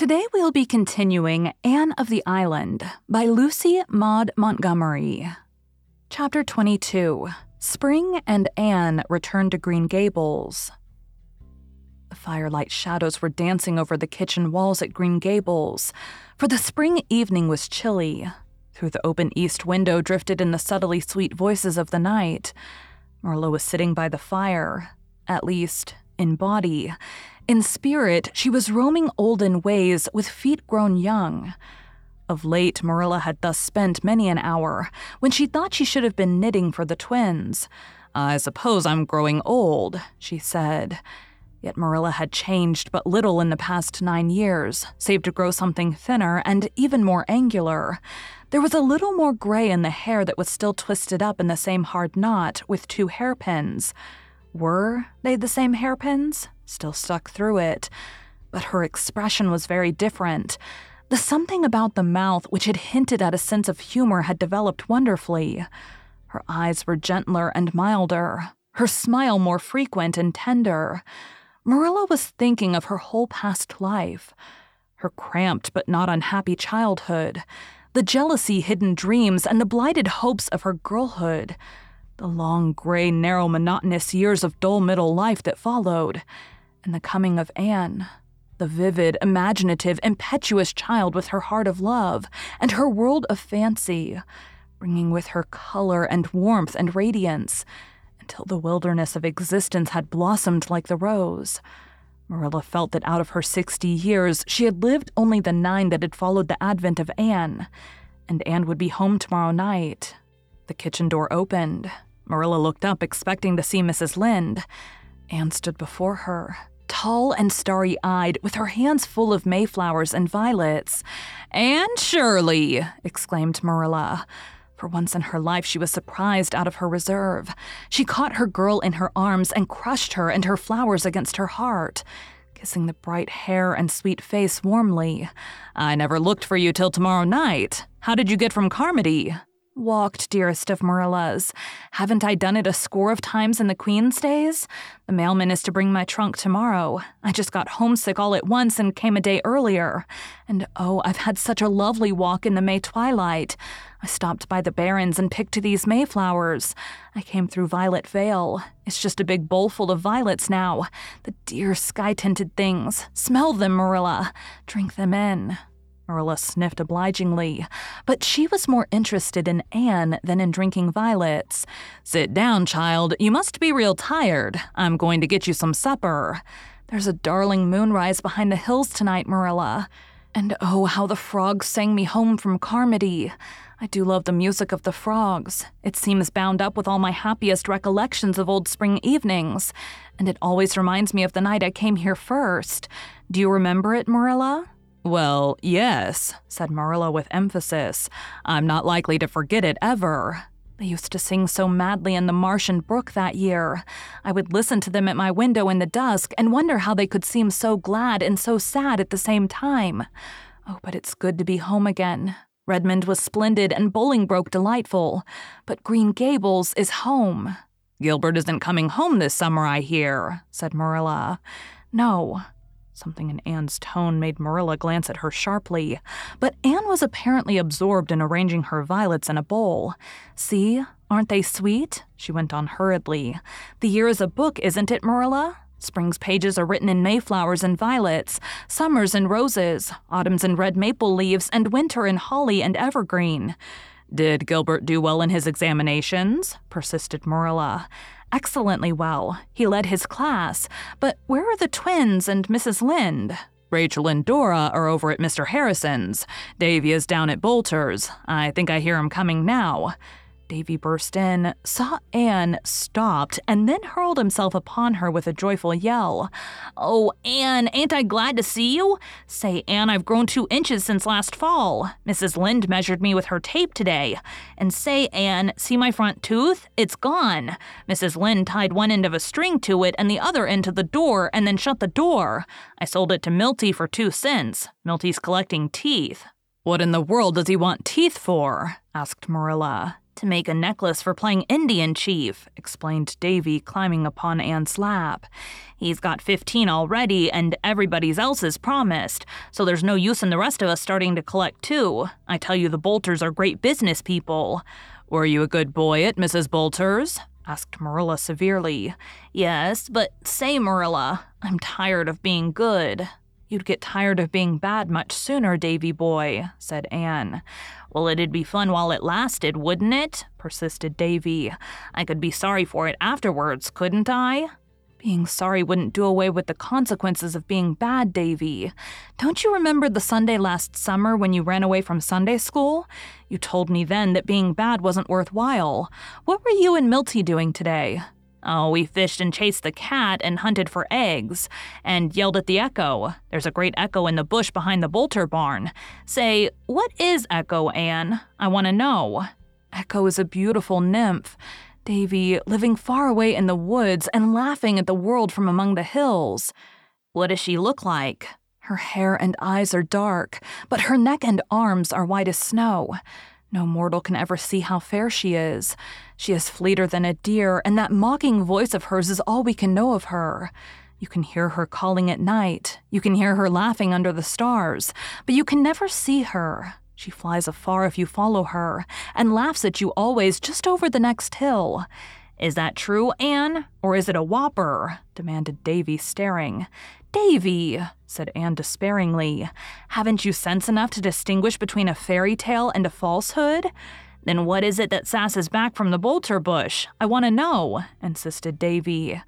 Today we'll be continuing Anne of the Island by Lucy Maud Montgomery. Chapter 22 Spring and Anne return to Green Gables. The firelight shadows were dancing over the kitchen walls at Green Gables, for the spring evening was chilly. Through the open east window drifted in the subtly sweet voices of the night. Marilla was sitting by the fire, at least in body, in spirit, she was roaming olden ways with feet grown young. Of late, Marilla had thus spent many an hour when she thought she should have been knitting for the twins. I suppose I'm growing old, she said. Yet Marilla had changed but little in the past nine years, save to grow something thinner and even more angular. There was a little more gray in the hair that was still twisted up in the same hard knot with two hairpins. Were they the same hairpins? Still stuck through it. But her expression was very different. The something about the mouth which had hinted at a sense of humor had developed wonderfully. Her eyes were gentler and milder, her smile more frequent and tender. Marilla was thinking of her whole past life her cramped but not unhappy childhood, the jealousy hidden dreams, and the blighted hopes of her girlhood the long, gray, narrow, monotonous years of dull middle life that followed, and the coming of Anne, the vivid, imaginative, impetuous child with her heart of love and her world of fancy, bringing with her color and warmth and radiance, until the wilderness of existence had blossomed like the rose. Marilla felt that out of her sixty years, she had lived only the nine that had followed the advent of Anne, and Anne would be home tomorrow night. The kitchen door opened, Marilla looked up, expecting to see Mrs. Lynde. Anne stood before her, tall and starry eyed, with her hands full of mayflowers and violets. Anne Shirley! exclaimed Marilla. For once in her life, she was surprised out of her reserve. She caught her girl in her arms and crushed her and her flowers against her heart, kissing the bright hair and sweet face warmly. I never looked for you till tomorrow night. How did you get from Carmody? Walked, dearest of Marillas. Haven't I done it a score of times in the Queen's days? The mailman is to bring my trunk tomorrow. I just got homesick all at once and came a day earlier. And oh, I've had such a lovely walk in the May twilight. I stopped by the Barrens and picked these Mayflowers. I came through Violet Vale. It's just a big bowl full of violets now. The dear sky tinted things. Smell them, Marilla. Drink them in. Marilla sniffed obligingly, but she was more interested in Anne than in drinking violets. Sit down, child. You must be real tired. I'm going to get you some supper. There's a darling moonrise behind the hills tonight, Marilla. And oh, how the frogs sang me home from Carmody. I do love the music of the frogs. It seems bound up with all my happiest recollections of old spring evenings, and it always reminds me of the night I came here first. Do you remember it, Marilla? Well, yes, said Marilla with emphasis. I'm not likely to forget it ever. They used to sing so madly in the marsh and brook that year. I would listen to them at my window in the dusk and wonder how they could seem so glad and so sad at the same time. Oh, but it's good to be home again. Redmond was splendid and Bolingbroke delightful, but Green Gables is home. Gilbert isn't coming home this summer, I hear, said Marilla. No. Something in Anne's tone made Marilla glance at her sharply, but Anne was apparently absorbed in arranging her violets in a bowl. See, aren't they sweet? She went on hurriedly. The year is a book, isn't it, Marilla? Spring's pages are written in mayflowers and violets, summer's in roses, autumn's in red maple leaves, and winter in holly and evergreen. Did Gilbert do well in his examinations? persisted Marilla. Excellently well. He led his class. But where are the twins and Mrs. Lynde? Rachel and Dora are over at Mr. Harrison's. Davy is down at Boulter's. I think I hear him coming now. Davy burst in, saw Anne, stopped, and then hurled himself upon her with a joyful yell. Oh, Anne, ain't I glad to see you? Say, Anne, I've grown two inches since last fall. Mrs. Lynde measured me with her tape today. And say, Anne, see my front tooth? It's gone. Mrs. Lynde tied one end of a string to it and the other end to the door and then shut the door. I sold it to Milty for two cents. Milty's collecting teeth. What in the world does he want teeth for? asked Marilla. To make a necklace for playing Indian Chief, explained Davy, climbing upon Anne's lap. He's got 15 already, and everybody's else is promised, so there's no use in the rest of us starting to collect too. I tell you, the Boulters are great business people. Were you a good boy at Mrs. Boulter's? asked Marilla severely. Yes, but say, Marilla, I'm tired of being good. You'd get tired of being bad much sooner, Davy boy, said Anne. Well, it'd be fun while it lasted, wouldn't it? persisted Davy. I could be sorry for it afterwards, couldn't I? Being sorry wouldn't do away with the consequences of being bad, Davy. Don't you remember the Sunday last summer when you ran away from Sunday school? You told me then that being bad wasn't worthwhile. What were you and Milty doing today? Oh, we fished and chased the cat and hunted for eggs, and yelled at the echo. There's a great echo in the bush behind the Boulter barn. Say, what is Echo, Anne? I want to know. Echo is a beautiful nymph. Davy, living far away in the woods and laughing at the world from among the hills. What does she look like? Her hair and eyes are dark, but her neck and arms are white as snow. No mortal can ever see how fair she is. She is fleeter than a deer, and that mocking voice of hers is all we can know of her. You can hear her calling at night. You can hear her laughing under the stars, but you can never see her. She flies afar if you follow her, and laughs at you always just over the next hill. Is that true, Anne, or is it a whopper? demanded Davy, staring. Davy, said Anne despairingly, haven't you sense enough to distinguish between a fairy tale and a falsehood? Then what is it that sasses back from the Boulter bush? I want to know, insisted Davy.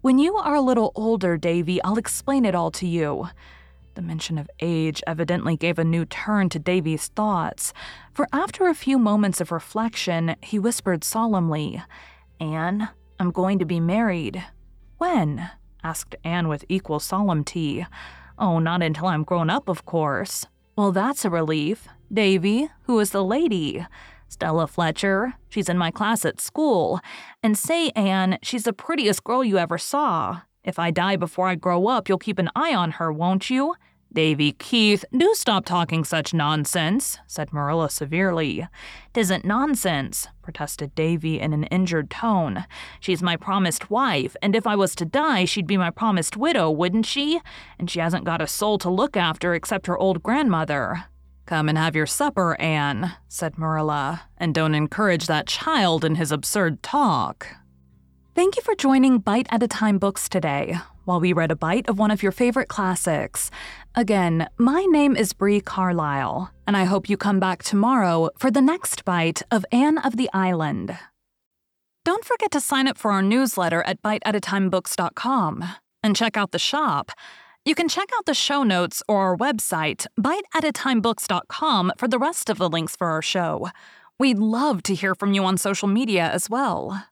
When you are a little older, Davy, I'll explain it all to you. The mention of age evidently gave a new turn to Davy's thoughts, for after a few moments of reflection, he whispered solemnly, Anne, I'm going to be married. When? asked Anne with equal solemnity. Oh, not until I'm grown up, of course. Well, that's a relief. Davy, who is the lady? Stella Fletcher. She's in my class at school. And say, Anne, she's the prettiest girl you ever saw. If I die before I grow up, you'll keep an eye on her, won't you? Davy Keith, do stop talking such nonsense, said Marilla severely. Tisn't nonsense, protested Davy in an injured tone. She's my promised wife, and if I was to die, she'd be my promised widow, wouldn't she? And she hasn't got a soul to look after except her old grandmother. Come and have your supper, Anne, said Marilla, and don't encourage that child in his absurd talk. Thank you for joining Bite at a Time Books today, while we read a bite of one of your favorite classics. Again, my name is Bree Carlisle, and I hope you come back tomorrow for the next bite of Anne of the Island. Don't forget to sign up for our newsletter at biteatatimebooks.com and check out the shop. You can check out the show notes or our website, biteatatimebooks.com, for the rest of the links for our show. We'd love to hear from you on social media as well.